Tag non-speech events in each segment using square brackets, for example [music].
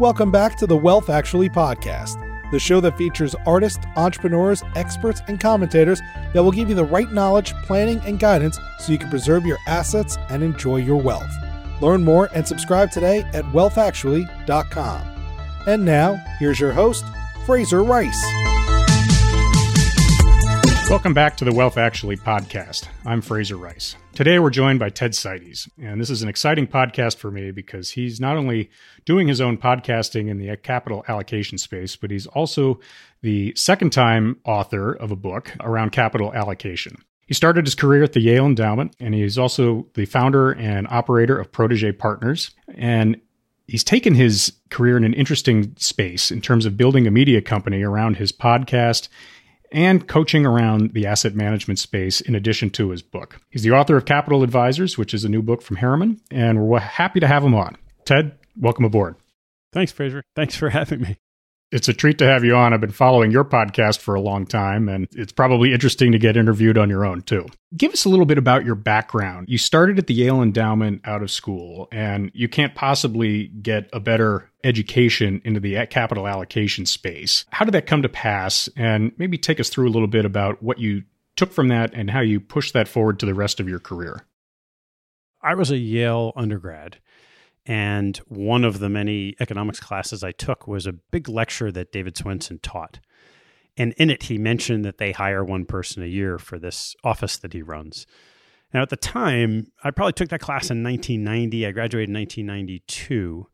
Welcome back to the Wealth Actually podcast, the show that features artists, entrepreneurs, experts, and commentators that will give you the right knowledge, planning, and guidance so you can preserve your assets and enjoy your wealth. Learn more and subscribe today at wealthactually.com. And now, here's your host, Fraser Rice. Welcome back to the Wealth Actually podcast. I'm Fraser Rice. Today we're joined by Ted Seides, and this is an exciting podcast for me because he's not only doing his own podcasting in the capital allocation space, but he's also the second time author of a book around capital allocation. He started his career at the Yale Endowment, and he's also the founder and operator of Protege Partners. And he's taken his career in an interesting space in terms of building a media company around his podcast and coaching around the asset management space in addition to his book. He's the author of Capital Advisors, which is a new book from Harriman, and we're happy to have him on. Ted, welcome aboard. Thanks, Fraser. Thanks for [laughs] having me. It's a treat to have you on. I've been following your podcast for a long time, and it's probably interesting to get interviewed on your own, too. Give us a little bit about your background. You started at the Yale Endowment out of school, and you can't possibly get a better education into the capital allocation space. How did that come to pass? And maybe take us through a little bit about what you took from that and how you pushed that forward to the rest of your career. I was a Yale undergrad and one of the many economics classes I took was a big lecture that David Swensen taught. And in it, he mentioned that they hire one person a year for this office that he runs. Now, at the time, I probably took that class in 1990. I graduated in 1992,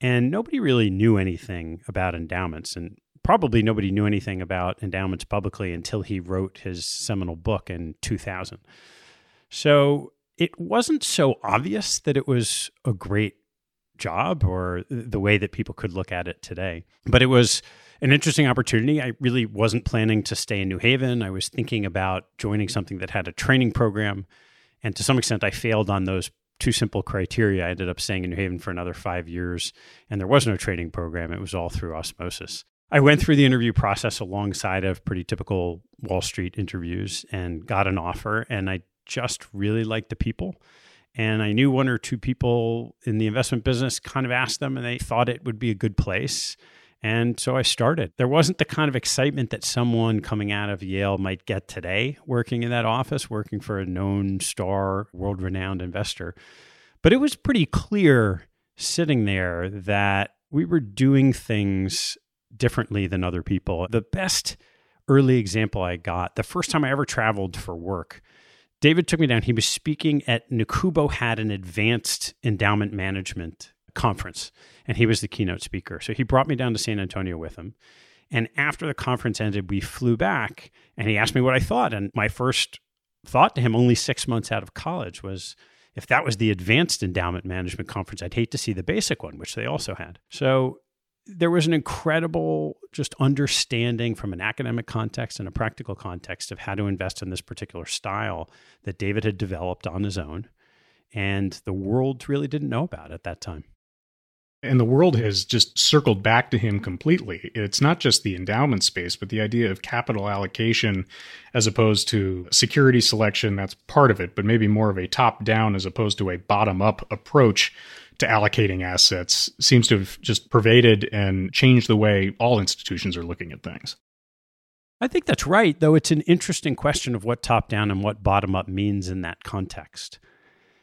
and nobody really knew anything about endowments. And probably nobody knew anything about endowments publicly until he wrote his seminal book in 2000. So it wasn't so obvious that it was a great job or the way that people could look at it today. But it was an interesting opportunity. I really wasn't planning to stay in New Haven. I was thinking about joining something that had a training program. And to some extent, I failed on those two simple criteria. I ended up staying in New Haven for another five years, and there was no training program. It was all through osmosis. I went through the interview process alongside of pretty typical Wall Street interviews and got an offer. And I just really liked the people. And I knew one or two people in the investment business kind of asked them, and they thought it would be a good place. And so I started. There wasn't the kind of excitement that someone coming out of Yale might get today working in that office, working for a known star, world renowned investor. But it was pretty clear sitting there that we were doing things differently than other people. The best early example I got, the first time I ever traveled for work, David took me down. He was speaking at NACUBO had an advanced endowment management conference, and he was the keynote speaker. So he brought me down to San Antonio with him. And after the conference ended, we flew back, and he asked me what I thought. And my first thought to him, only six months out of college, was if that was the advanced endowment management conference, I'd hate to see the basic one, which they also had. So there was an incredible just understanding from an academic context and a practical context of how to invest in this particular style that David had developed on his own. And the world really didn't know about at that time. And the world has just circled back to him completely. It's not just the endowment space, but the idea of capital allocation as opposed to security selection. That's part of it, but maybe more of a top down as opposed to a bottom up approach to allocating assets seems to have just pervaded and changed the way all institutions are looking at things. I think that's right, though it's an interesting question of what top down and what bottom up means in that context.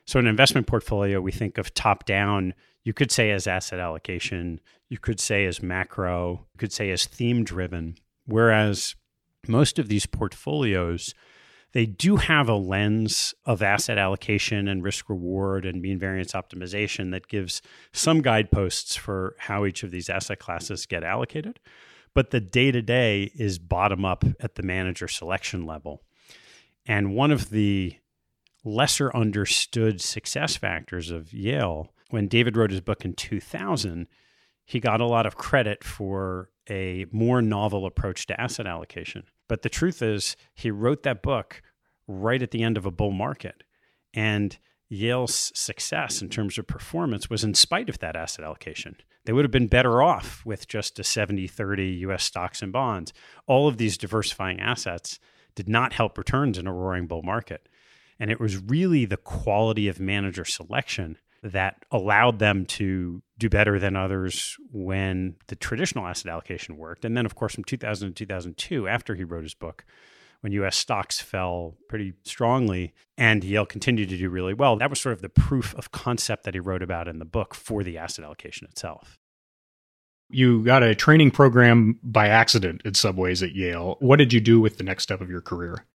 So, an investment portfolio, we think of top down, you could say as asset allocation, you could say as macro, you could say as theme driven, whereas most of these portfolios they do have a lens of asset allocation and risk reward and mean variance optimization that gives some guideposts for how each of these asset classes get allocated. But the day to day is bottom up at the manager selection level. And one of the lesser understood success factors of Yale, when David wrote his book in 2000, he got a lot of credit for a more novel approach to asset allocation. But the truth is, he wrote that book right at the end of a bull market. And Yale's success in terms of performance was in spite of that asset allocation. They would have been better off with just a 70 30 US stocks and bonds. All of these diversifying assets did not help returns in a roaring bull market. And it was really the quality of manager selection that allowed them to do better than others when the traditional asset allocation worked. And then, of course, from 2000 to 2002, after he wrote his book, when US stocks fell pretty strongly and Yale continued to do really well, that was sort of the proof of concept that he wrote about in the book for the asset allocation itself. You got a training program by accident in some ways at Yale. What did you do with the next step of your career?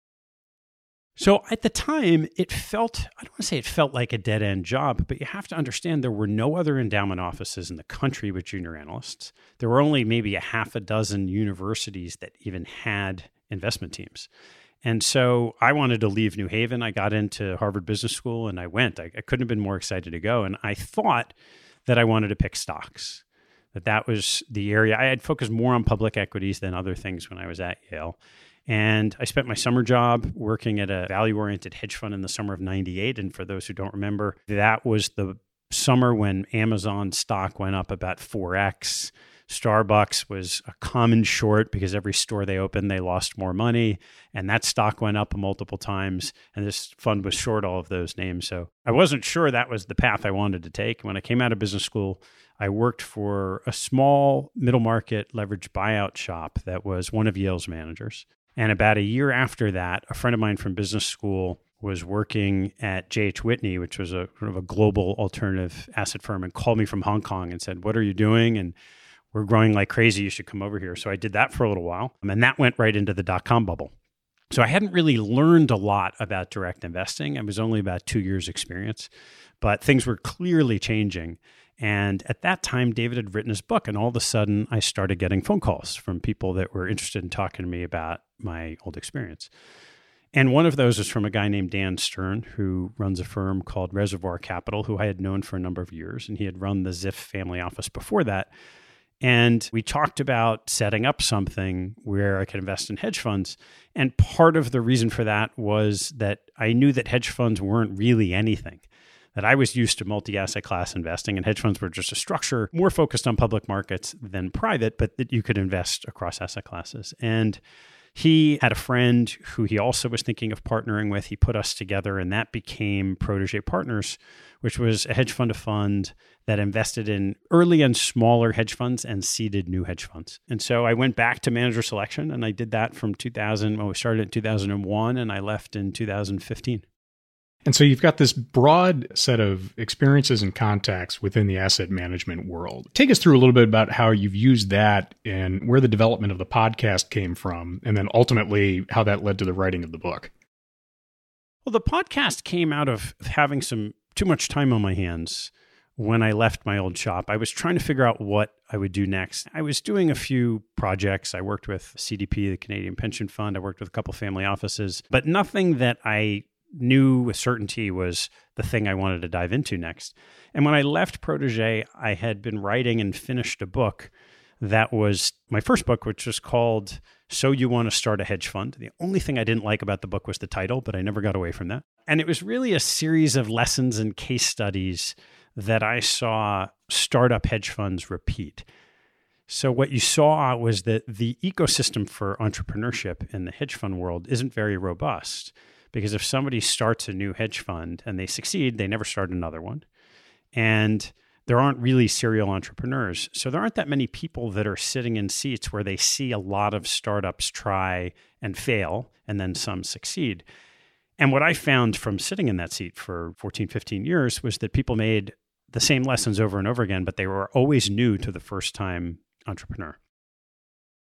So at the time, it felt, I don't want to say it felt like a dead end job, but you have to understand there were no other endowment offices in the country with junior analysts. There were only maybe a half a dozen universities that even had investment teams. And so I wanted to leave New Haven. I got into Harvard Business School and I went. I, I couldn't have been more excited to go. And I thought that I wanted to pick stocks, that that was the area. I had focused more on public equities than other things when I was at Yale. And I spent my summer job working at a value oriented hedge fund in the summer of 98. And for those who don't remember, that was the summer when Amazon stock went up about 4x. Starbucks was a common short because every store they opened, they lost more money. And that stock went up multiple times. And this fund was short all of those names. So I wasn't sure that was the path I wanted to take. When I came out of business school, I worked for a small middle market leverage buyout shop that was one of Yale's managers. And about a year after that, a friend of mine from business school was working at JH Whitney, which was a sort of a global alternative asset firm, and called me from Hong Kong and said, "What are you doing?" and we're growing like crazy. You should come over here. So I did that for a little while, um, and that went right into the dot com bubble. So I hadn't really learned a lot about direct investing. I was only about two years' experience, but things were clearly changing. And at that time, David had written his book, and all of a sudden, I started getting phone calls from people that were interested in talking to me about my old experience. And one of those was from a guy named Dan Stern, who runs a firm called Reservoir Capital, who I had known for a number of years. And he had run the Ziff family office before that. And we talked about setting up something where I could invest in hedge funds. And part of the reason for that was that I knew that hedge funds weren't really anything that I was used to multi asset class investing, and hedge funds were just a structure more focused on public markets than private, but that you could invest across asset classes. And he had a friend who he also was thinking of partnering with. He put us together, and that became Protege Partners, which was a hedge fund of fund that invested in early and smaller hedge funds and seeded new hedge funds. And so I went back to manager selection, and I did that from 2000. Well, we started in 2001, and I left in 2015. And so you've got this broad set of experiences and contacts within the asset management world. Take us through a little bit about how you've used that and where the development of the podcast came from, and then ultimately how that led to the writing of the book. Well, the podcast came out of having some too much time on my hands when I left my old shop. I was trying to figure out what I would do next. I was doing a few projects. I worked with CDP, the Canadian Pension Fund. I worked with a couple family offices, but nothing that I knew with certainty was the thing I wanted to dive into next. And when I left Protege, I had been writing and finished a book that was my first book, which was called So You Want to Start a Hedge Fund. The only thing I didn't like about the book was the title, but I never got away from that. And it was really a series of lessons and case studies that I saw startup hedge funds repeat. So, what you saw was that the ecosystem for entrepreneurship in the hedge fund world isn't very robust. Because if somebody starts a new hedge fund and they succeed, they never start another one. And there aren't really serial entrepreneurs. So there aren't that many people that are sitting in seats where they see a lot of startups try and fail and then some succeed. And what I found from sitting in that seat for 14, 15 years was that people made the same lessons over and over again, but they were always new to the first time entrepreneur.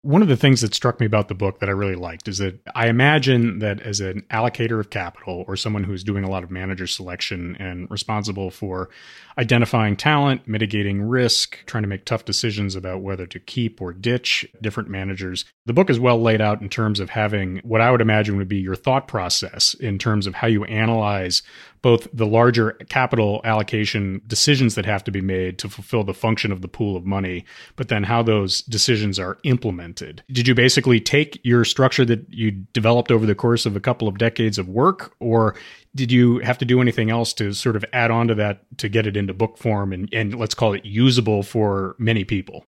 One of the things that struck me about the book that I really liked is that I imagine that as an allocator of capital or someone who's doing a lot of manager selection and responsible for identifying talent, mitigating risk, trying to make tough decisions about whether to keep or ditch different managers, the book is well laid out in terms of having what I would imagine would be your thought process in terms of how you analyze both the larger capital allocation decisions that have to be made to fulfill the function of the pool of money, but then how those decisions are implemented. Did you basically take your structure that you developed over the course of a couple of decades of work, or did you have to do anything else to sort of add on to that to get it into book form and, and let's call it usable for many people?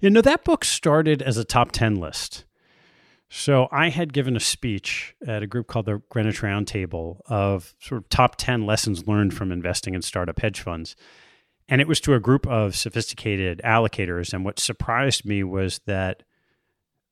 You know, that book started as a top 10 list. So I had given a speech at a group called the Greenwich Roundtable of sort of top 10 lessons learned from investing in startup hedge funds. And it was to a group of sophisticated allocators. And what surprised me was that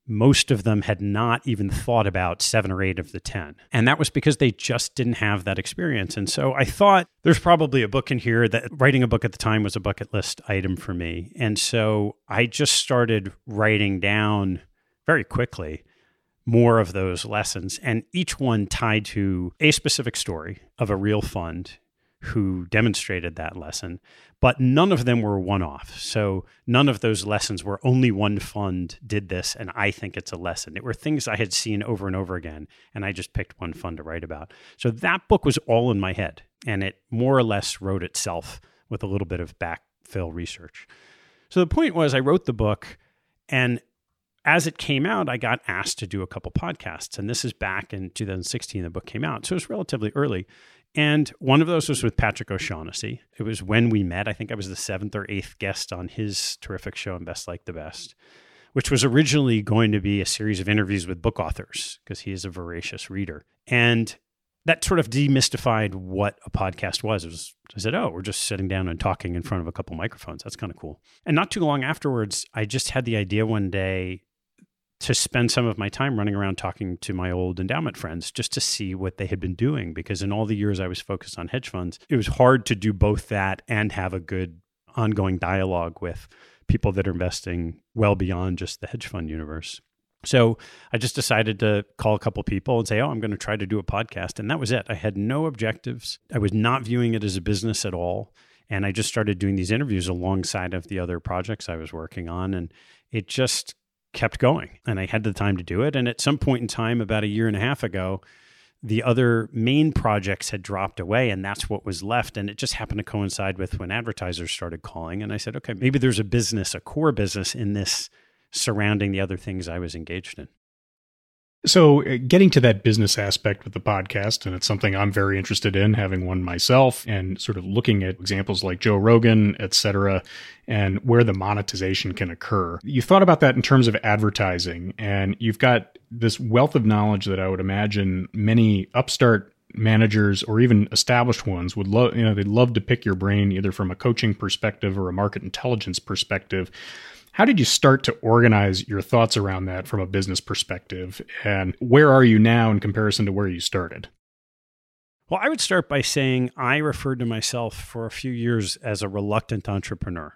most of them had not even thought about seven or eight of the 10. And that was because they just didn't have that experience. And so I thought there's probably a book in here that writing a book at the time was a bucket list item for me. And so I just started writing down very quickly more of those lessons, and each one tied to a specific story of a real fund who demonstrated that lesson, but none of them were one off. So none of those lessons were only one fund did this and I think it's a lesson. It were things I had seen over and over again and I just picked one fund to write about. So that book was all in my head and it more or less wrote itself with a little bit of backfill research. So the point was I wrote the book and as it came out, I got asked to do a couple podcasts. And this is back in 2016, the book came out. So it was relatively early. And one of those was with Patrick O'Shaughnessy. It was when we met. I think I was the seventh or eighth guest on his terrific show, Invest Like the Best, which was originally going to be a series of interviews with book authors because he is a voracious reader. And that sort of demystified what a podcast was. It was I said, "Oh, we're just sitting down and talking in front of a couple microphones. That's kind of cool." And not too long afterwards, I just had the idea one day to spend some of my time running around talking to my old endowment friends just to see what they had been doing. Because in all the years I was focused on hedge funds, it was hard to do both that and have a good ongoing dialogue with people that are investing well beyond just the hedge fund universe. So I just decided to call a couple people and say, "Oh, I'm going to try to do a podcast." And that was it. I had no objectives. I was not viewing it as a business at all, and I just started doing these interviews alongside of the other projects I was working on and it just kept going and I had the time to do it. And at some point in time, about a year and a half ago, the other main projects had dropped away and that's what was left. And it just happened to coincide with when advertisers started calling. And I said, okay, maybe there's a business, a core business in this surrounding the other things I was engaged in. So, uh, getting to that business aspect with the podcast, and it's something I'm very interested in, having one myself, and sort of looking at examples like Joe Rogan, et cetera, and where the monetization can occur. You thought about that in terms of advertising, and you've got this wealth of knowledge that I would imagine many upstart managers or even established ones would love you know they'd love to pick your brain either from a coaching perspective or a market intelligence perspective how did you start to organize your thoughts around that from a business perspective? And where are you now in comparison to where you started? Well, I would start by saying I referred to myself for a few years as a reluctant entrepreneur.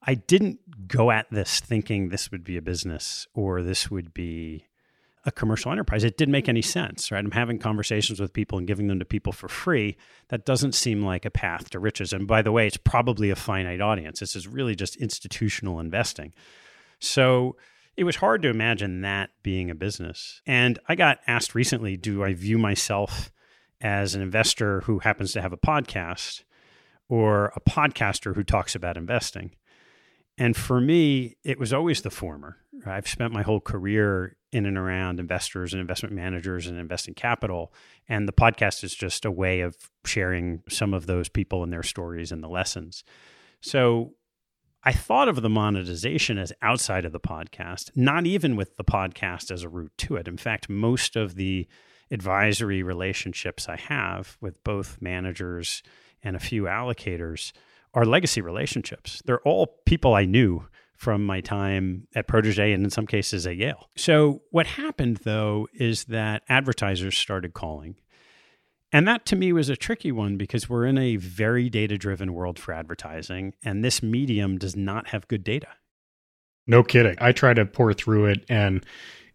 I didn't go at this thinking this would be a business or this would be a commercial enterprise. It didn't make any sense, right? I'm having conversations with people and giving them to people for free. That doesn't seem like a path to riches. And by the way, it's probably a finite audience. This is really just institutional investing. So it was hard to imagine that being a business. And I got asked recently do I view myself as an investor who happens to have a podcast or a podcaster who talks about investing? And for me, it was always the former. I've spent my whole career in and around investors and investment managers and investing capital. And the podcast is just a way of sharing some of those people and their stories and the lessons. So I thought of the monetization as outside of the podcast, not even with the podcast as a route to it. In fact, most of the advisory relationships I have with both managers and a few allocators are legacy relationships. They're all people I knew from my time at Protege and in some cases at Yale. So, what happened though is that advertisers started calling. And that to me was a tricky one because we're in a very data driven world for advertising, and this medium does not have good data. No kidding. I try to pour through it and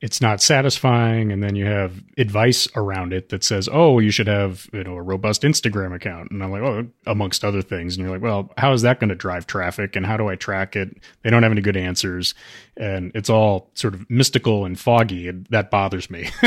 it's not satisfying and then you have advice around it that says oh you should have you know a robust instagram account. And i'm like oh amongst other things. And you're like well how is that going to drive traffic and how do i track it? They don't have any good answers and it's all sort of mystical and foggy and that bothers me. [laughs]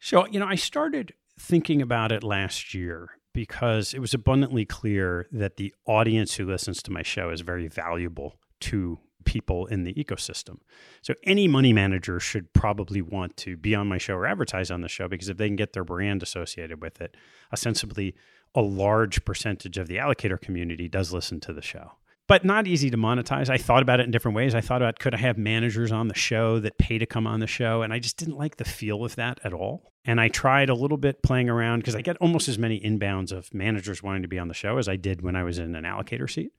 So you know i started thinking about it last year because it was abundantly clear that the audience who listens to my show is very valuable to people in the ecosystem. So any money manager should probably want to be on my show or advertise on the show because if they can get their brand associated with it, ostensibly a large percentage of the allocator community does listen to the show. but not easy to monetize. I thought about it in different ways. I thought about could I have managers on the show that pay to come on the show? And I just didn't like the feel of that at all. And I tried a little bit playing around because I get almost as many inbounds of managers wanting to be on the show as I did when I was in an allocator seat.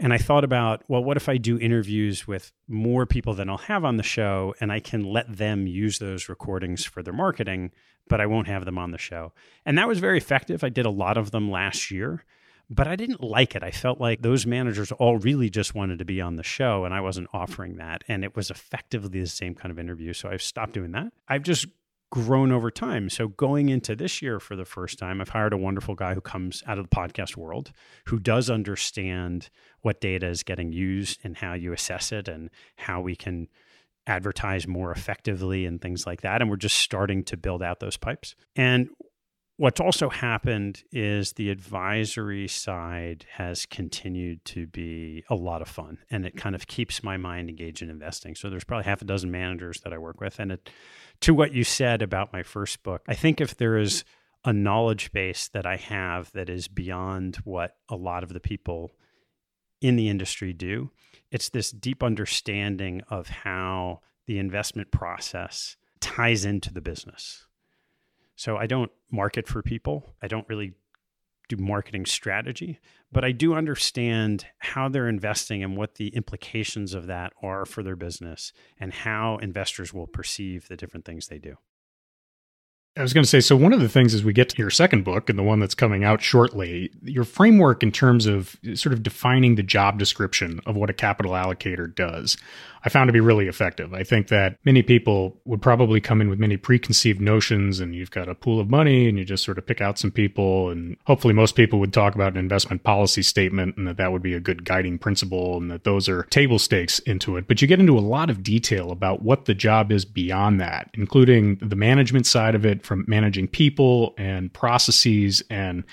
And I thought about, well, what if I do interviews with more people than I'll have on the show and I can let them use those recordings for their marketing, but I won't have them on the show? And that was very effective. I did a lot of them last year but I didn't like it. I felt like those managers all really just wanted to be on the show, and I wasn't offering that. And it was effectively the same kind of interview. So I've stopped doing that. I've just grown over time. So going into this year for the first time, I've hired a wonderful guy who comes out of the podcast world who does understand what data is getting used and how you assess it and how we can advertise more effectively and things like that. And we're just starting to build out those pipes. And What's also happened is the advisory side has continued to be a lot of fun and it kind of keeps my mind engaged in investing. So there's probably half a dozen managers that I work with. And it, to what you said about my first book, I think if there is a knowledge base that I have that is beyond what a lot of the people in the industry do, it's this deep understanding of how the investment process ties into the business so I don't market for people. I don't really do marketing strategy, but I do understand how they're investing and what the implications of that are for their business and how investors will perceive the different things they do. I was going to say, so one of the things as we get to your second book and the one that's coming out shortly, your framework in terms of sort of defining the job description of what a capital allocator does. I found to be really effective. I think that many people would probably come in with many preconceived notions and you've got a pool of money and you just sort of pick out some people and hopefully most people would talk about an investment policy statement and that that would be a good guiding principle and that those are table stakes into it. But you get into a lot of detail about what the job is beyond that, including the management side of it from managing people and processes and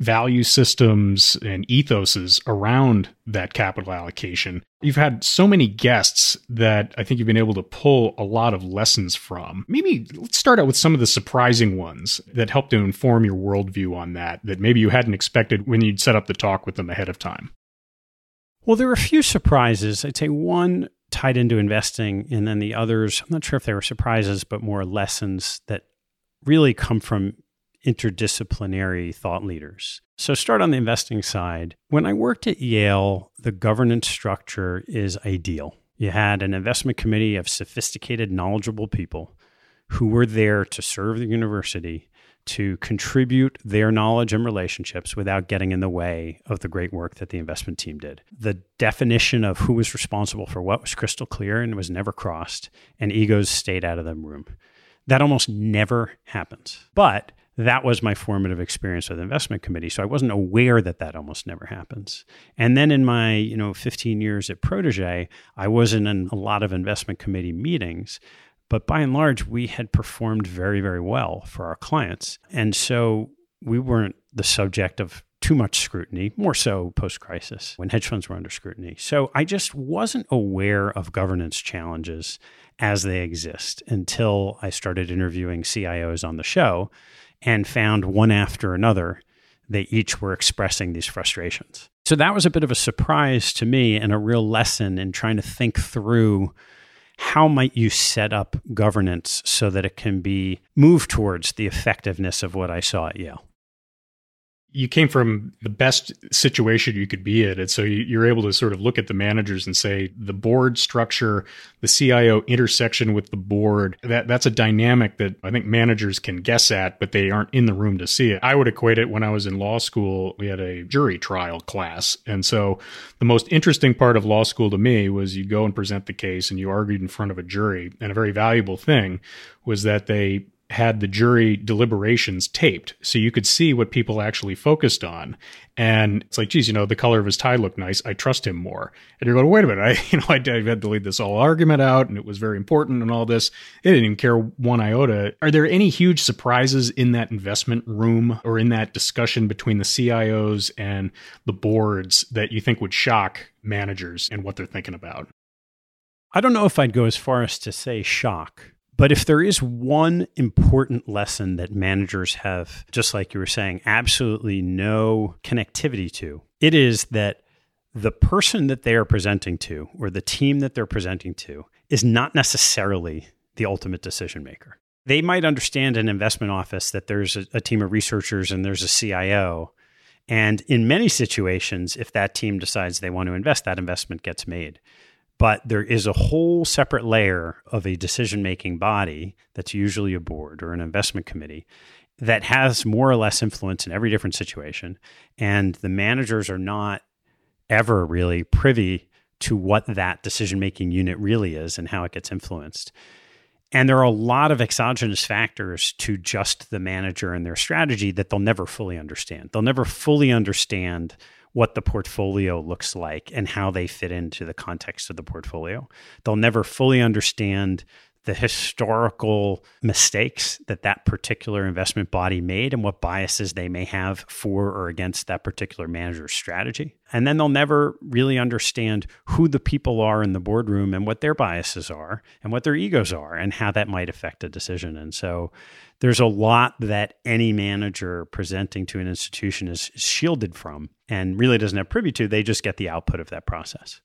value systems and ethoses around that capital allocation. You've had so many guests that I think you've been able to pull a lot of lessons from. Maybe let's start out with some of the surprising ones that helped to inform your worldview on that, that maybe you hadn't expected when you'd set up the talk with them ahead of time. Well, there were a few surprises. I'd say one tied into investing, and then the others, I'm not sure if they were surprises, but more lessons that really come from interdisciplinary thought leaders. So, start on the investing side. When I worked at Yale, the governance structure is ideal. You had an investment committee of sophisticated, knowledgeable people who were there to serve the university, to contribute their knowledge and relationships without getting in the way of the great work that the investment team did. The definition of who was responsible for what was crystal clear and was never crossed, and egos stayed out of the room. That almost never happens. But that was my formative experience with investment committee so i wasn't aware that that almost never happens and then in my you know 15 years at protege i wasn't in a lot of investment committee meetings but by and large we had performed very very well for our clients and so we weren't the subject of too much scrutiny, more so post crisis when hedge funds were under scrutiny. So I just wasn't aware of governance challenges as they exist until I started interviewing CIOs on the show and found one after another they each were expressing these frustrations. So that was a bit of a surprise to me and a real lesson in trying to think through how might you set up governance so that it can be moved towards the effectiveness of what I saw at Yale you came from the best situation you could be in. And so you're able to sort of look at the managers and say the board structure, the CIO intersection with the board, that, that's a dynamic that I think managers can guess at, but they aren't in the room to see it. I would equate it when I was in law school, we had a jury trial class. And so the most interesting part of law school to me was you go and present the case and you argued in front of a jury. And a very valuable thing was that they had the jury deliberations taped so you could see what people actually focused on. And it's like, geez, you know, the color of his tie looked nice. I trust him more. And you're going, wait a minute. I, [laughs] you know, I, I had to lead this whole argument out and it was very important and all this. They didn't even care one iota. Are there any huge surprises in that investment room or in that discussion between the CIOs and the boards that you think would shock managers and what they're thinking about? I don't know if I'd go as far as to say shock but if there is one important lesson that managers have, just like you were saying, absolutely no connectivity to, it is that the person that they are presenting to or the team that they're presenting to is not necessarily the ultimate decision maker. They might understand an investment office that there's a, a team of researchers and there's a CIO. And in many situations, if that team decides they want to invest, that investment gets made. But there is a whole separate layer of a decision making body that's usually a board or an investment committee that has more or less influence in every different situation. And the managers are not ever really privy to what that decision making unit really is and how it gets influenced. And there are a lot of exogenous factors to just the manager and their strategy that they'll never fully understand. They'll never fully understand what the portfolio looks like and how they fit into the context of the portfolio. They'll never fully understand the historical mistakes that that particular investment body made and what biases they may have for or against that particular manager's strategy. And then they'll never really understand who the people are in the boardroom and what their biases are and what their egos are and how that might affect a decision. And so there's a lot that any manager presenting to an institution is shielded from and really doesn't have privy to. They just get the output of that process.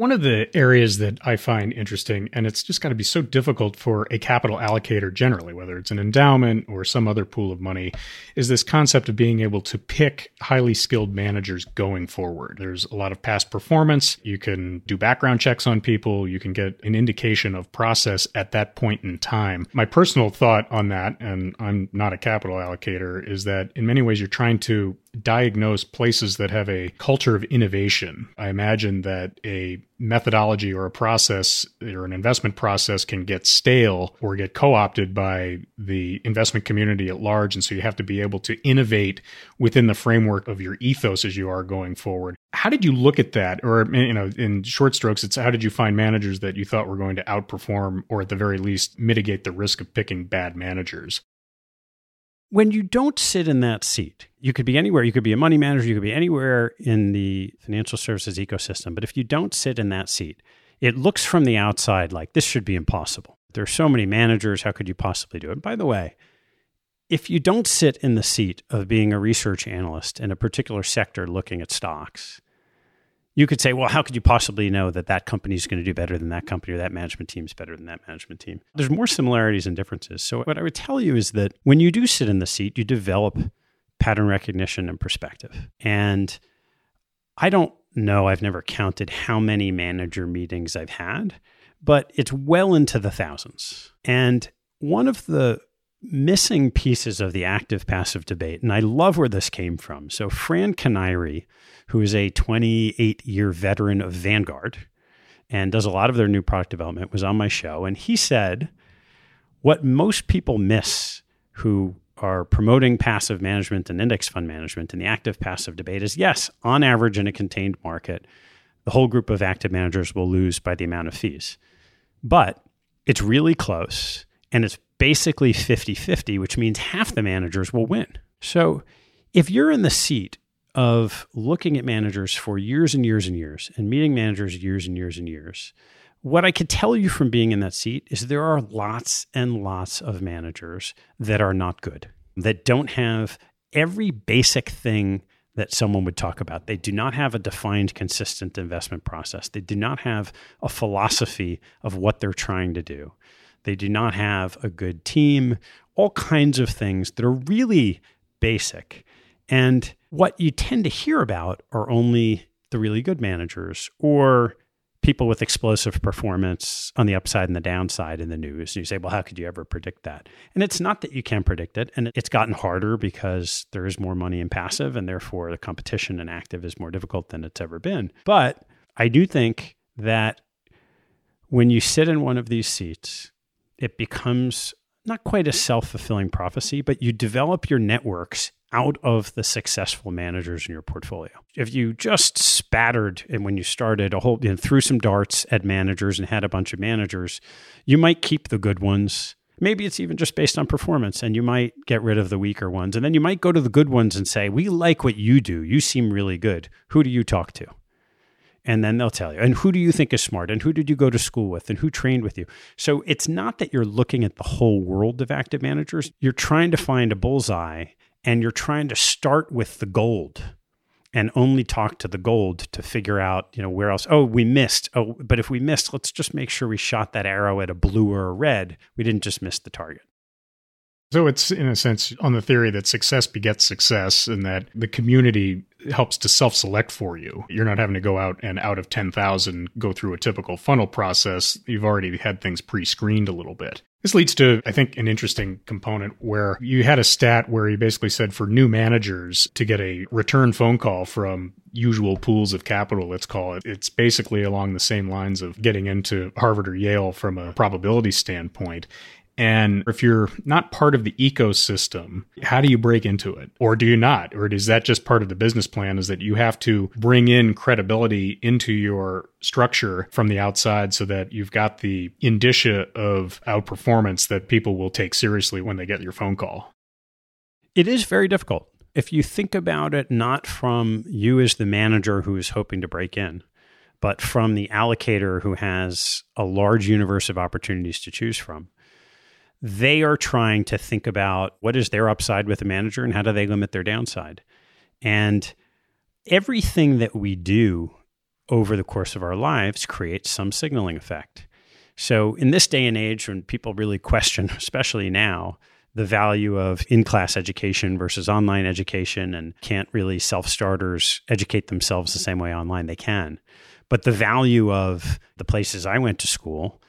One of the areas that I find interesting, and it's just got to be so difficult for a capital allocator generally, whether it's an endowment or some other pool of money, is this concept of being able to pick highly skilled managers going forward. There's a lot of past performance. You can do background checks on people. You can get an indication of process at that point in time. My personal thought on that, and I'm not a capital allocator, is that in many ways you're trying to diagnose places that have a culture of innovation. I imagine that a methodology or a process or an investment process can get stale or get co opted by the investment community at large. And so you have to be able to innovate within the framework of your ethos as you are going forward. How did you look at that? Or, you know, in short strokes, it's how did you find managers that you thought were going to outperform or at the very least mitigate the risk of picking bad managers? when you don't sit in that seat, you could be anywhere. You could be a money manager, you could be anywhere in the financial services ecosystem. But if you don't sit in that seat, it looks from the outside like this should be impossible. There are so many managers. How could you possibly do it? By the way, if you don't sit in the seat of being a research analyst in a particular sector looking at stocks, you could say, well, how could you possibly know that that company is going to do better than that company or that management team is better than that management team? There's more similarities and differences. So, what I would tell you is that when you do sit in the seat, you develop pattern recognition and perspective. And I don't know, I've never counted how many manager meetings I've had, but it's well into the thousands. And one of the missing pieces of the active passive debate, and I love where this came from. So, Fran Kinniry, who is a 28 year veteran of Vanguard and does a lot of their new product development, was on my show. And he said, What most people miss who are promoting passive management and index fund management And the active passive debate is yes, on average, in a contained market, the whole group of active managers will lose by the amount of fees. But it's really close and it's basically 50 50, which means half the managers will win. So if you're in the seat of looking at managers for years and years and years and meeting managers years and years and years, what I could tell you from being in that seat is there are lots and lots of managers that are not good, that don't have every basic thing that someone would talk about. They do not have a defined, consistent investment process. They do not have a philosophy of what they're trying to do. They do not have a good team, all kinds of things that are really basic. And what you tend to hear about are only the really good managers or people with explosive performance on the upside and the downside in the news. And you say, well, how could you ever predict that? And it's not that you can predict it. And it's gotten harder because there is more money in passive, and therefore the competition in active is more difficult than it's ever been. But I do think that when you sit in one of these seats, it becomes not quite a hmm? self fulfilling prophecy, but you develop your networks out of the successful managers in your portfolio. If you just spattered and when you started a whole you know, threw some darts at managers and had a bunch of managers, you might keep the good ones. Maybe it's even just based on performance and you might get rid of the weaker ones. And then you might go to the good ones and say, "We like what you do. You seem really good. Who do you talk to?" And then they'll tell you. And who do you think is smart? And who did you go to school with? And who trained with you? So it's not that you're looking at the whole world of active managers. You're trying to find a bullseye and you're trying to start with the gold and only talk to the gold to figure out, you know, where else. Oh, we missed. Oh, but if we missed, let's just make sure we shot that arrow at a blue or a red. We didn't just miss the target. So it's in a sense on the theory that success begets success and that the community helps to self-select for you. You're not having to go out and out of 10,000 go through a typical funnel process. You've already had things pre-screened a little bit. This leads to, I think, an interesting component where you had a stat where you basically said for new managers to get a return phone call from usual pools of capital, let's call it, it's basically along the same lines of getting into Harvard or Yale from a probability standpoint. And if you're not part of the ecosystem, how do you break into it? Or do you not? Or is that just part of the business plan is that you have to bring in credibility into your structure from the outside so that you've got the indicia of outperformance that people will take seriously when they get your phone call? It is very difficult. If you think about it, not from you as the manager who is hoping to break in, but from the allocator who has a large universe of opportunities to choose from they are trying to think about what is their upside with a manager and how do they limit their downside. And everything that we do over the course of our lives creates some signaling effect. So, in this day and age, when people really question, [laughs] especially now, the value of in class education versus online education, and can't really self starters educate themselves the same way online they can. But the value of the places I went to school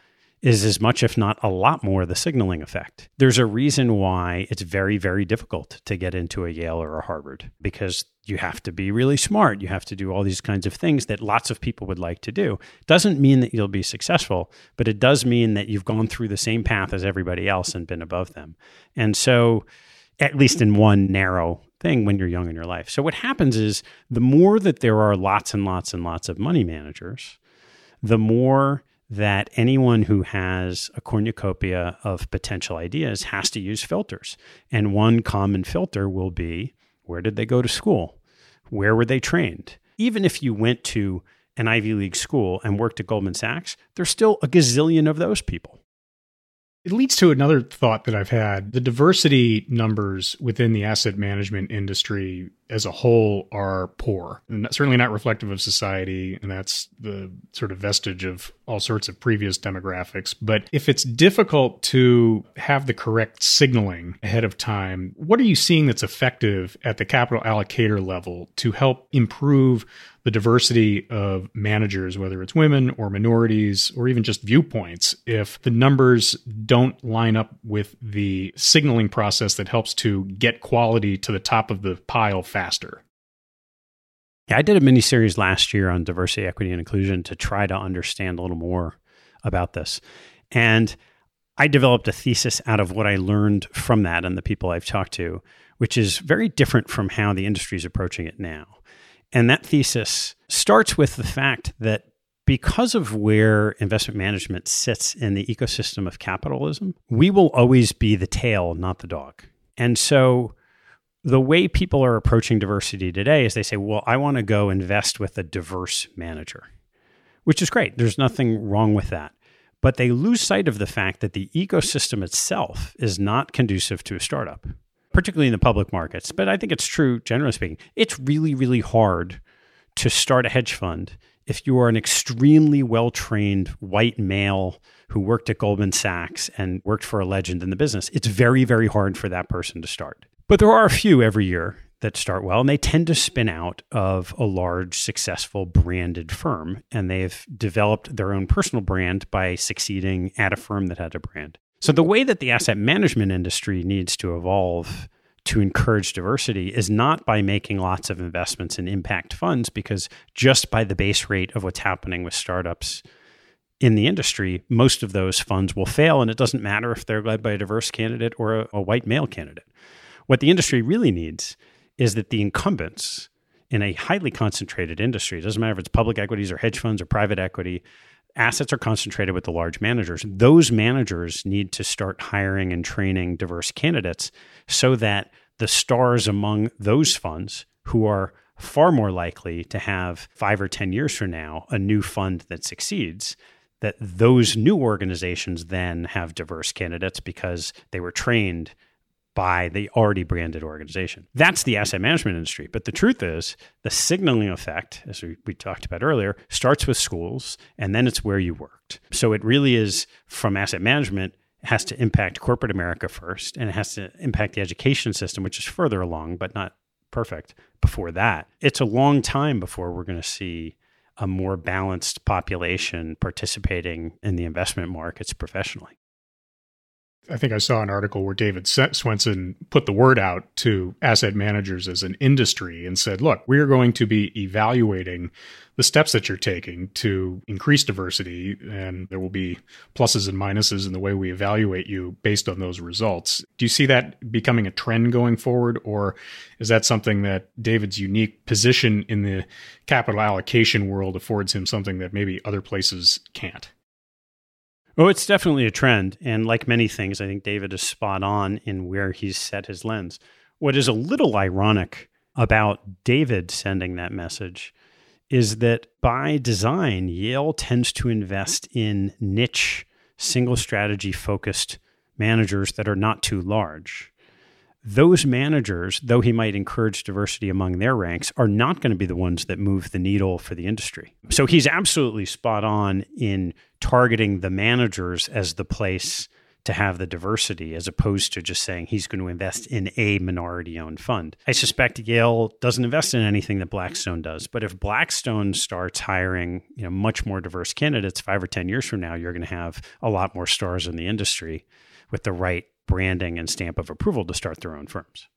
is as much, if not a lot more, the signaling effect. There's a reason why it's very, very difficult to get into a Yale or a Harvard because you have to be really smart. You have to do all these kinds of things that lots of people would like to do. Doesn't mean that you'll be successful, but it does mean that you've gone through the same path as everybody else and been above them. And so, at least in one narrow thing when you're young in your life. So, what happens is the more that there are lots and lots and lots of money managers, the more that anyone who has a cornucopia of potential ideas has to use filters. And one common filter will be where did they go to school? Where were they trained? Even if you went to an Ivy League school and worked at Goldman Sachs, there's still a gazillion of those people. It leads to another thought that I've had. The diversity numbers within the asset management industry as a whole are poor and certainly not reflective of society. And that's the sort of vestige of all sorts of previous demographics. But if it's difficult to have the correct signaling ahead of time, what are you seeing that's effective at the capital allocator level to help improve the diversity of managers, whether it's women or minorities or even just viewpoints, if the numbers don't line up with the signaling process that helps to get quality to the top of the pile faster. Yeah, I did a mini series last year on diversity, equity, and inclusion to try to understand a little more about this. And I developed a thesis out of what I learned from that and the people I've talked to, which is very different from how the industry is approaching it now. And that thesis starts with the fact that because of where investment management sits in the ecosystem of capitalism, we will always be the tail, not the dog. And so the way people are approaching diversity today is they say, well, I want to go invest with a diverse manager, which is great. There's nothing wrong with that. But they lose sight of the fact that the ecosystem itself is not conducive to a startup particularly in the public markets, but I think it's true generally speaking. It's really, really hard to start a hedge fund if you are an extremely well trained white male who worked at Goldman Sachs and worked for a legend in the business. It's very, very hard for that person to start. But there are a few every year that start well, and they tend to spin out of a large, successful branded firm. And they've developed their own personal brand by succeeding at a firm that had a brand. So, the way that the asset management industry needs to evolve to encourage diversity is not by making lots of investments in impact funds, because just by the base rate of what's happening with startups in the industry, most of those funds will fail. And it doesn't matter if they're led by a diverse candidate or a, a white male candidate. What the industry really needs is that the incumbents in a highly concentrated industry, doesn't matter if it's public equities or hedge funds or private equity, assets are concentrated with the large managers. Those managers need to start hiring and training diverse candidates so that the stars among those funds who are far more likely to have five or 10 years from now a new fund that succeeds, that those new organizations then have diverse candidates because they were trained by the already branded organization. That's the asset management industry. But the truth is, the signaling effect, as we, we, talked about earlier, starts with schools and then it's where you worked. So it really is from asset management has to impact corporate America first, and it has to impact the education system, which is further along, but not perfect before that. It's a long time before we're going to see a more balanced population participating in the investment markets professionally. I think I saw an article where David Swensen put the word out to asset managers as an industry and said, look, we are going to be evaluating the steps that you're taking to increase diversity, and there will be pluses and minuses in the way we evaluate you based on those results. Do you see that becoming a trend going forward, or is that something that David's unique position in the capital allocation world affords him something that maybe other places can't? Oh, it's definitely a trend. And like many things, I think David is spot on in where he's set his lens. What is a little ironic about David sending that message is that by design, Yale tends to invest in niche, single strategy focused managers that are not too large those managers, though he might encourage diversity among their ranks, are not going to be the ones that move the needle for the industry. So he's absolutely spot on in targeting the managers as the place to have the diversity as opposed to just saying he's going to invest in a minority owned fund. I suspect Yale doesn't invest in anything that Blackstone does, but if Blackstone starts hiring, you know, much more diverse candidates 5 or 10 years from now, you're going to have a lot more stars in the industry with the right branding and stamp of approval to start their own firms.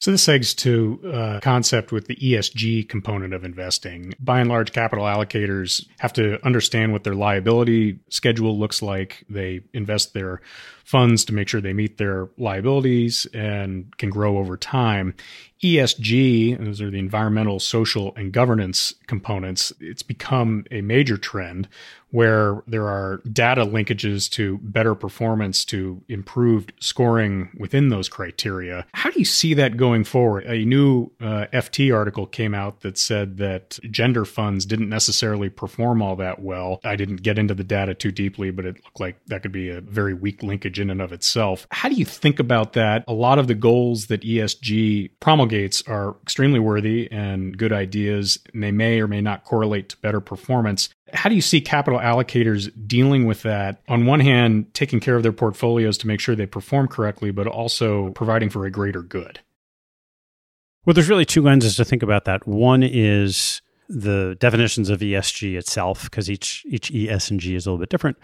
So this segs to a concept with the ESG component of investing. By and large, capital allocators have to understand what their liability schedule looks like. They invest their funds to make sure they meet their liabilities and can grow over time. ESG, those are the environmental, social, and governance components, it's become a major trend where there are data linkages to better performance, to improved scoring within those criteria. How do you see that going forward? A new uh, FT article came out that said that gender funds didn't necessarily perform all that well. I didn't get into the data too deeply, but it looked like that could be a very weak linkage in and of itself. How do you think about that? A lot of the goals that ESG promulgates are extremely worthy and good ideas, and they may or may not correlate to better performance. How do you see capital allocators dealing with that? On one hand, taking care of their portfolios to make sure they perform correctly, but also providing for a greater good. Well, there's really two lenses to think about that. One is the definitions of ESG itself, because each each E, S, and G is a little bit different.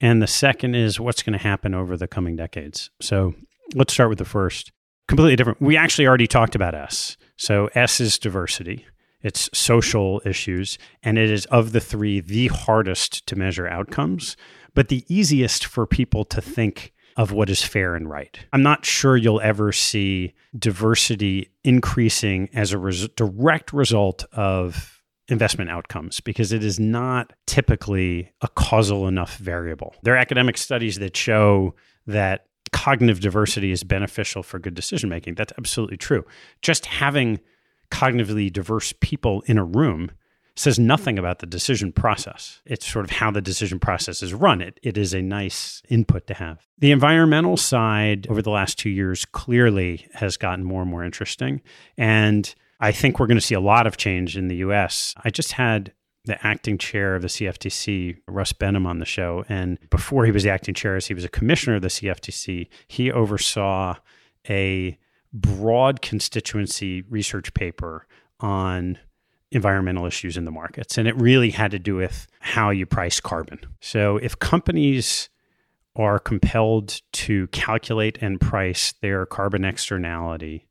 And the second is what's going to happen over the coming decades. So let's start with the first. Completely different. We actually already talked about S. So S is diversity. It's social issues, and it is of the three the hardest to measure outcomes, but the easiest for people to think of what is fair and right. I'm not sure you'll ever see diversity increasing as a res- direct result of investment outcomes because it is not typically a causal enough variable. There are academic studies that show that cognitive diversity is beneficial for good decision making. That's absolutely true. Just having cognitively diverse people in a room says nothing about the decision process. It's sort of how the decision process is run. It, it is a nice input to have. The environmental side over the last two years clearly has gotten more and more interesting. And I think we're going to see a lot of change in the US. I just had the acting chair of the CFTC, Russ Behnam, on the show. And before he was the acting chair, as he was a commissioner of the CFTC, he oversaw a broad constituency research paper on environmental issues in the markets. And it really had to do with how you price carbon. So if companies are compelled to calculate and price their carbon externality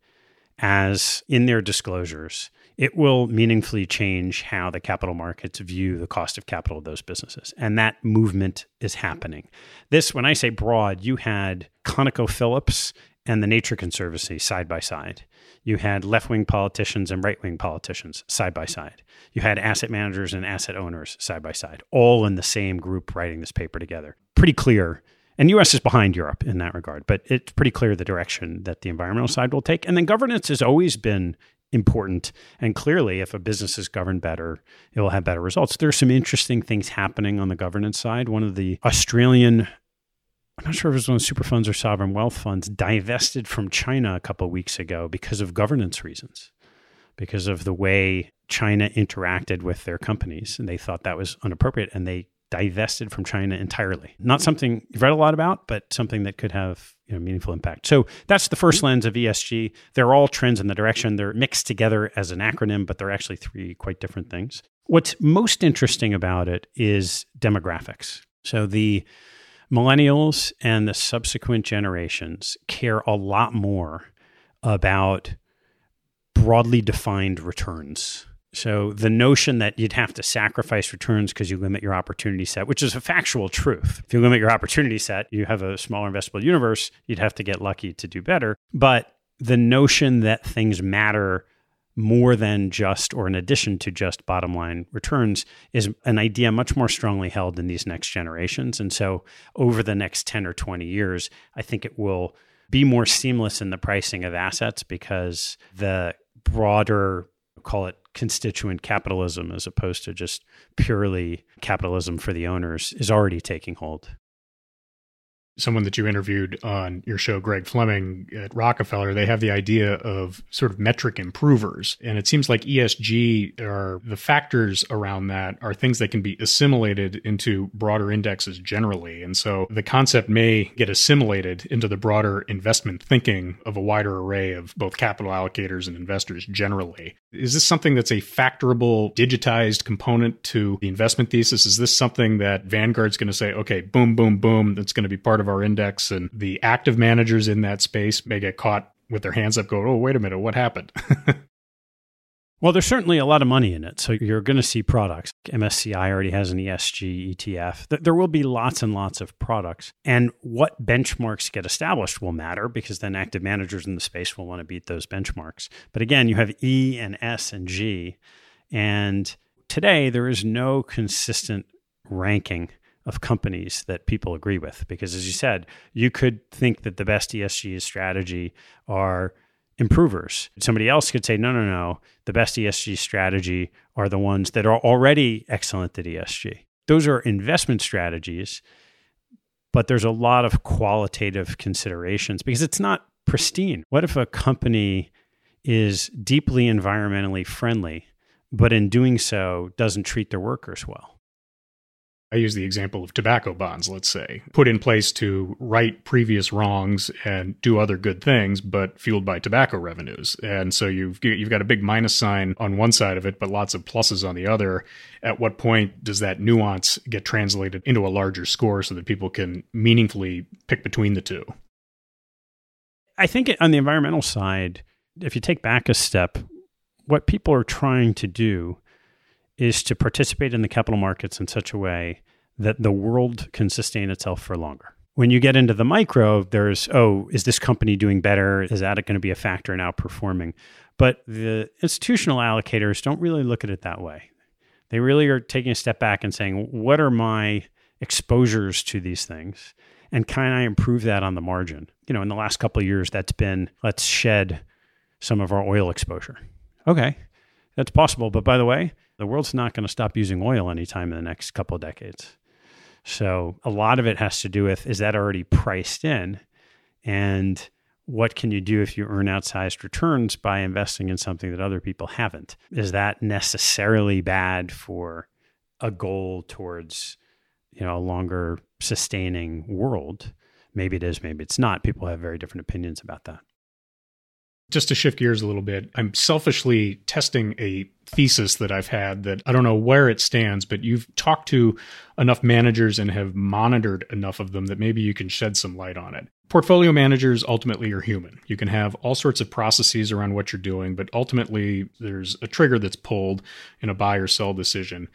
as in their disclosures, it will meaningfully change how the capital markets view the cost of capital of those businesses. And that movement is happening. This, when I say broad, you had ConocoPhillips and the Nature Conservancy side by side. You had left wing politicians and right wing politicians side by side. You had asset managers and asset owners side by side, all in the same group writing this paper together. Pretty clear and US is behind Europe in that regard, but it's pretty clear the direction that the environmental side will take. And then governance has always been important. And clearly, if a business is governed better, it will have better results. There are some interesting things happening on the governance side. One of the Australian I'm not sure if it was one of super funds or sovereign wealth funds, divested from China a couple weeks ago because of governance reasons, because of the way China interacted with their companies. And they thought that was inappropriate and they divested from China entirely. Not something you've read a lot about, but something that could have you know, meaningful impact. So that's the first lens of ESG. They're all trends in the direction. They're mixed together as an acronym, but they're actually three quite different things. What's most interesting about it is demographics. So the millennials and the subsequent generations care a lot more about broadly defined returns. So the notion that you'd have to sacrifice returns because you limit your opportunity set, which is a factual truth. If you limit your opportunity set, you have a smaller investable universe, you'd have to get lucky to do better. But the notion that things matter more than just or in addition to just bottom line returns is an idea much more strongly held in these next generations. And so over the next 10 or 20 years, I think it will be more seamless in the pricing of assets because the broader, call it constituent capitalism as opposed to just purely capitalism for the owners is already taking hold someone that you interviewed on your show, Greg Fleming at Rockefeller, they have the idea of sort of metric improvers. And it seems like ESG are the factors around that are things that can be assimilated into broader indexes generally. And so the concept may get assimilated into the broader investment thinking of a wider array of both capital allocators and investors generally. Is this something that's a factorable, digitized component to the investment thesis? Is this something that Vanguard's going to say, okay, boom, boom, boom, that's going to be part of our index? And the active managers in that space may get caught with their hands up going, oh, wait a minute, what happened? [laughs] Well, there's certainly a lot of money in it. So you're going to see products. MSCI already has an ESG ETF. There will be lots and lots of products. And what benchmarks get established will matter because then active managers in the space will want to beat those benchmarks. But again, you have E and S and G. And today, there is no consistent ranking of companies that people agree with because as you said you could think that the best ESG strategy are improvers. Somebody else could say, no, no, no, the best ESG strategy are the ones that are already excellent at ESG. Those are investment strategies, but there's a lot of qualitative considerations because it's not pristine. What if a company is deeply environmentally friendly, but in doing so doesn't treat their workers well? I use the example of tobacco bonds, let's say, put in place to right previous wrongs and do other good things, but fueled by tobacco revenues. And so you've you've got a big minus sign on one side of it, but lots of pluses on the other. At what point does that nuance get translated into a larger score so that people can meaningfully pick between the two? I think on the environmental side, if you take back a step, what people are trying to do is to participate in the capital markets in such a way that the world can sustain itself for longer. When you get into the micro, there's, oh, is this company doing better? Is that going to be a factor in outperforming? But the institutional allocators don't really look at it that way. They really are taking a step back and saying, what are my exposures to these things? And can I improve that on the margin? You know, in the last couple of years, that's been let's shed some of our oil exposure. Okay, that's possible. But by the way, the world's not going to stop using oil anytime in the next couple of decades. So a lot of it has to do with is that already priced in? And what can you do if you earn outsized returns by investing in something that other people haven't? Is that necessarily bad for a goal towards, you know, a longer sustaining world? Maybe it is, maybe it's not. People have very different opinions about that. Just to shift gears a little bit, I'm selfishly testing a thesis that I've had that I don't know where it stands, but you've talked to enough managers and have monitored enough of them that maybe you can shed some light on it. Portfolio managers ultimately are human. You can have all sorts of processes around what you're doing, but ultimately there's a trigger that's pulled in a buy or sell decision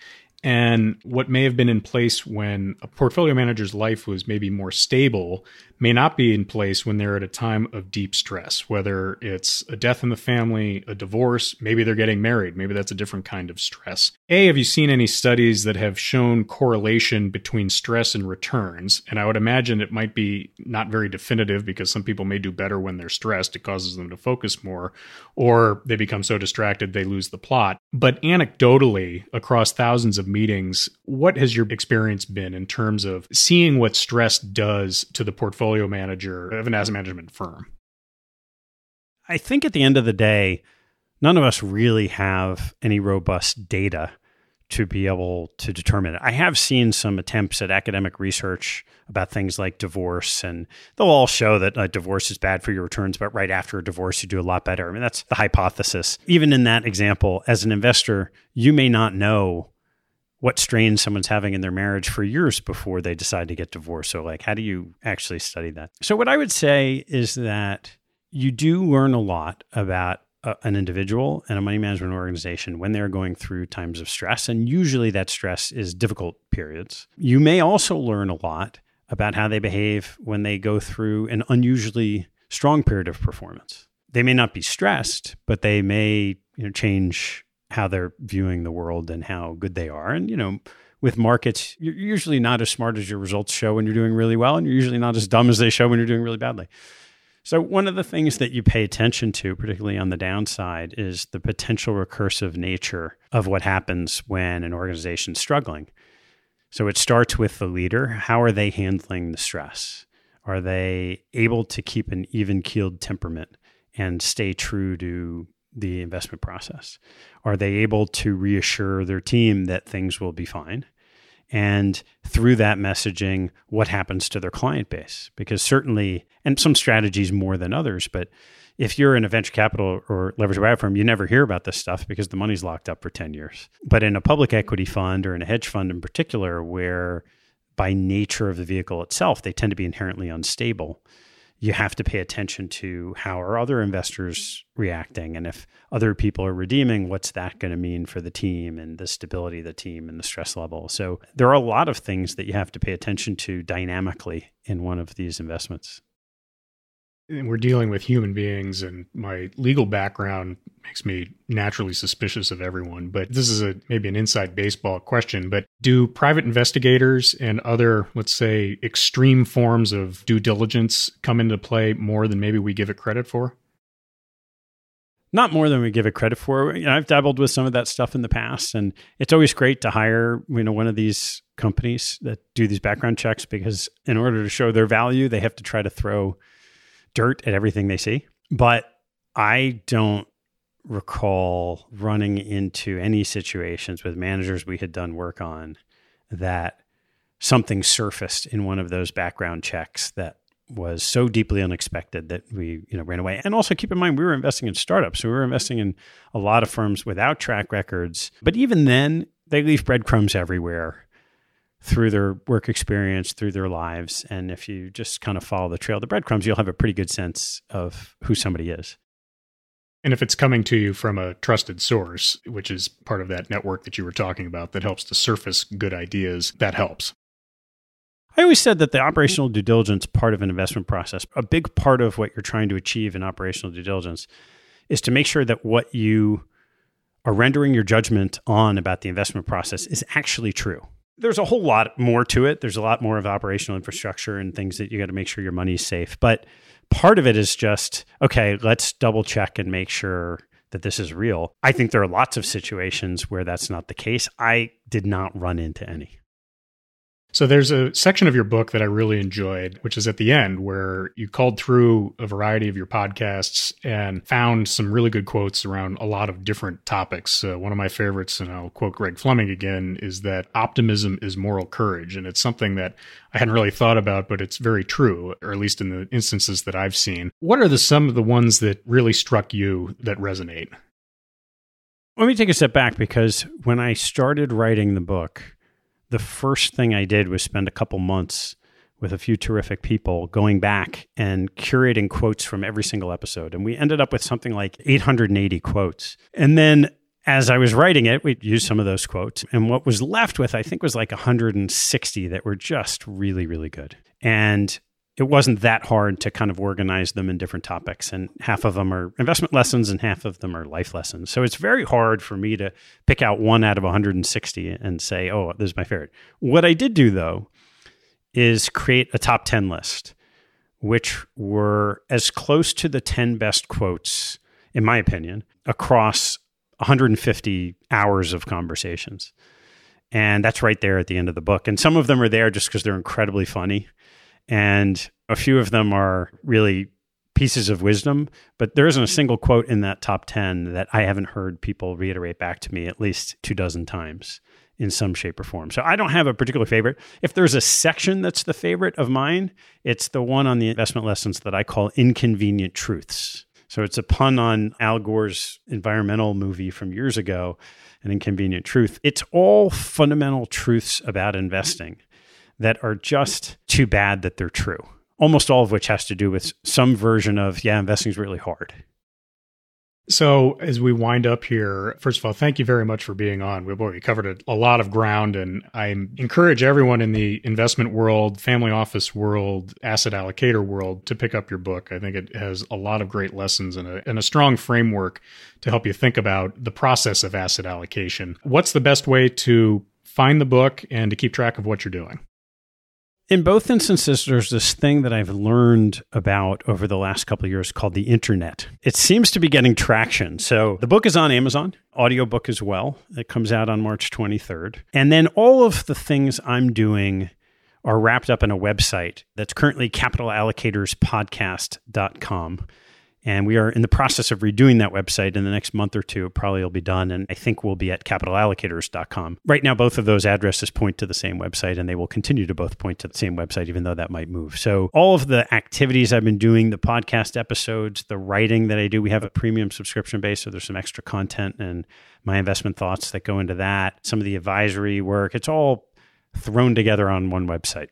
and what may have been in place when a portfolio manager's life was maybe more stable may not be in place when they're at a time of deep stress, whether it's a death in the family, a divorce, maybe they're getting married, maybe that's a different kind of stress. A, have you seen any studies that have shown correlation between stress and returns? And I would imagine it might be not very definitive because some people may do better when they're stressed. It causes them to focus more, or they become so distracted they lose the plot. But anecdotally, across thousands of meetings. What has your experience been in terms of seeing what stress does to the portfolio manager of an asset management firm? I think at the end of the day, none of us really have any robust data to be able to determine it. I have seen some attempts at academic research about things like divorce, and they'll all show that a divorce is bad for your returns, but right after a divorce, you do a lot better. I mean, that's the hypothesis. Even in that example, as an investor, you may not know what strain someone's having in their marriage for years before they decide to get divorced. So, like, how do you actually study that? So, what I would say is that you do learn a lot about a, an individual and a money management organization when they're going through times of stress. And usually that stress is difficult periods. You may also learn a lot about how they behave when they go through an unusually strong period of performance. They may not be stressed, but they may you know, change how they're viewing the world and how good they are. And, you know, with markets, you're usually not as smart as your results show when you're doing really well, and you're usually not as dumb as they show when you're doing really badly. So, one of the things that you pay attention to, particularly on the downside, is the potential recursive nature of what happens when an organization's struggling. So, it starts with the leader. How are they handling the stress? Are they able to keep an even keeled temperament and stay true to the investment process? Are they able to reassure their team that things will be fine? and through that messaging, what happens to their client base. Because certainly, and some strategies more than others, but if you're in a venture capital or leverage buyout firm, you never hear about this stuff because the money's locked up for 10 years. But in a public equity fund or in a hedge fund in particular, where by nature of the vehicle itself, they tend to be inherently unstable you have to pay attention to how are other investors reacting and if other people are redeeming what's that going to mean for the team and the stability of the team and the stress level? So there are a lot of things that you have to pay attention to dynamically in one of these investments we're dealing with human beings and my legal background makes me naturally suspicious of everyone but this is a maybe an inside baseball question but do private investigators and other let's say extreme forms of due diligence come into play more than maybe we give it credit for not more than we give it credit for. You know, I've dabbled with some of that stuff in the past, and it's always great to hire you know one of these companies that do these background checks because in order to show their value, they have to try to throw dirt at everything they see. But I don't recall running into any situations with managers we had done work on that something surfaced in one of those background checks that was so deeply unexpected that we you know ran away. And also keep in mind we were investing in startups so we were investing in a lot of firms without track records. But even then they leave breadcrumbs everywhere through their work experience, through their lives. And if you just kind of follow the trail of the breadcrumbs, you'll have a pretty good sense of who somebody is. And if it's coming to you from a trusted source, which is part of that network that you were talking about that helps to surface good ideas, that helps. I always said that the operational due diligence part of an investment process, a big part of what you're trying to achieve in operational due diligence is to make sure that what you are rendering your judgment on about the investment process is actually true there's a whole lot more to it. There's a lot more of operational infrastructure and things that you got to make sure your money's safe. But part of it is just, okay, let's double check and make sure that this is real. I think there are lots of situations where that's not the case. I did not run into any. So there's a section of your book that I really enjoyed, which is at the end where you called through a variety of your podcasts and found some really good quotes around a lot of different topics. Uh, one of my favorites, and I'll quote Greg Fleming again, is that optimism is moral courage. And it's something that I hadn't really thought about, but it's very true, or at least in the instances that I've seen. What are the some of the ones that really struck you that resonate? Let me take a step back because when I started writing the book, the first thing I did was spend a couple months with a few terrific people going back and curating quotes from every single episode. And we ended up with something like 880 quotes. And then as I was writing it, we used some of those quotes. And what was left with, I think, was like 160 that were just really, really good. And it wasn't that hard to kind of organize them in different topics. And half of them are investment lessons and half of them are life lessons. So it's very hard for me to pick out one out of 160 and say, oh, this is my favorite. What I did do, though, is create a top 10 list, which were as close to the 10 best quotes, in my opinion, across 150 hours of conversations. And that's right there at the end of the book. And some of them are there just because they're incredibly funny. And a few of them are really pieces of wisdom, but there isn't a single quote in that top 10 that I haven't heard people reiterate back to me at least two dozen times in some shape or form. So I don't have a particular favorite. If there's a section that's the favorite of mine, it's the one on the investment lessons that I call Inconvenient Truths. So it's a pun on Al Gore's environmental movie from years ago, An Inconvenient Truth. It's all fundamental truths about investing that are just too bad that they're true. Almost all of which has to do with some version of, yeah, investing is really hard. So, as we wind up here, first of all, thank you very much for being on. We've already covered a, a, lot of ground, and I encourage everyone in the investment world, family office world, asset allocator world to pick up your book. I think it has a lot of great lessons and a, and a strong framework to help you think about the process of asset allocation. What's the best way to find the book and to keep track of what you're doing? In both instances, there's this thing that I've learned about over the last couple of years called the internet. It seems to be getting traction. So the book is on Amazon, audiobook as well. It comes out on March 23rd. And then all of the things I'm doing are wrapped up in a website that's currently capitalallocatorspodcast.com. And we are in the process of redoing that website in the next month or two. It probably will be done. And I think we'll be at capitalallocators.com. Right now, both of those addresses point to the same website, and they will continue to both point to the same website, even though that might move. So, all of the activities I've been doing, the podcast episodes, the writing that I do, we have a premium subscription base. So, there's some extra content and my investment thoughts that go into that, some of the advisory work. It's all thrown together on one website.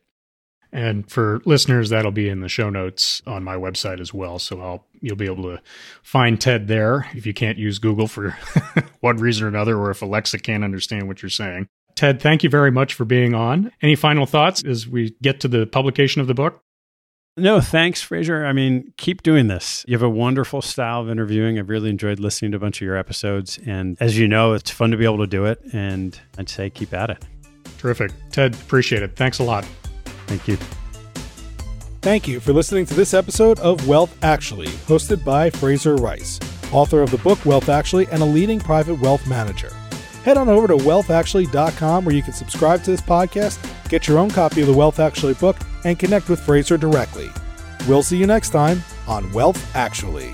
And for listeners, that'll be in the show notes on my website as well. So I'll you'll be able to find Ted there if you can't use Google for [laughs] one reason or another, or if Alexa can't understand what you're saying. Ted, thank you very much for being on. Any final thoughts as we get to the publication of the book? No, thanks, Frazer. I mean, keep doing this. You have a wonderful style of interviewing. I've really enjoyed listening to a bunch of your episodes. And as you know, it's fun to be able to do it. And I'd say keep at it. Terrific. Ted, appreciate it. Thanks a lot. Thank you. Thank you for listening to this episode of Wealth Actually, hosted by Frazer Rice, author of the book Wealth Actually and a leading private wealth manager. Head on over to wealthactually.com where you can subscribe to this podcast, get your own copy of the Wealth Actually book, and connect with Frazer directly. We'll see you next time on Wealth Actually.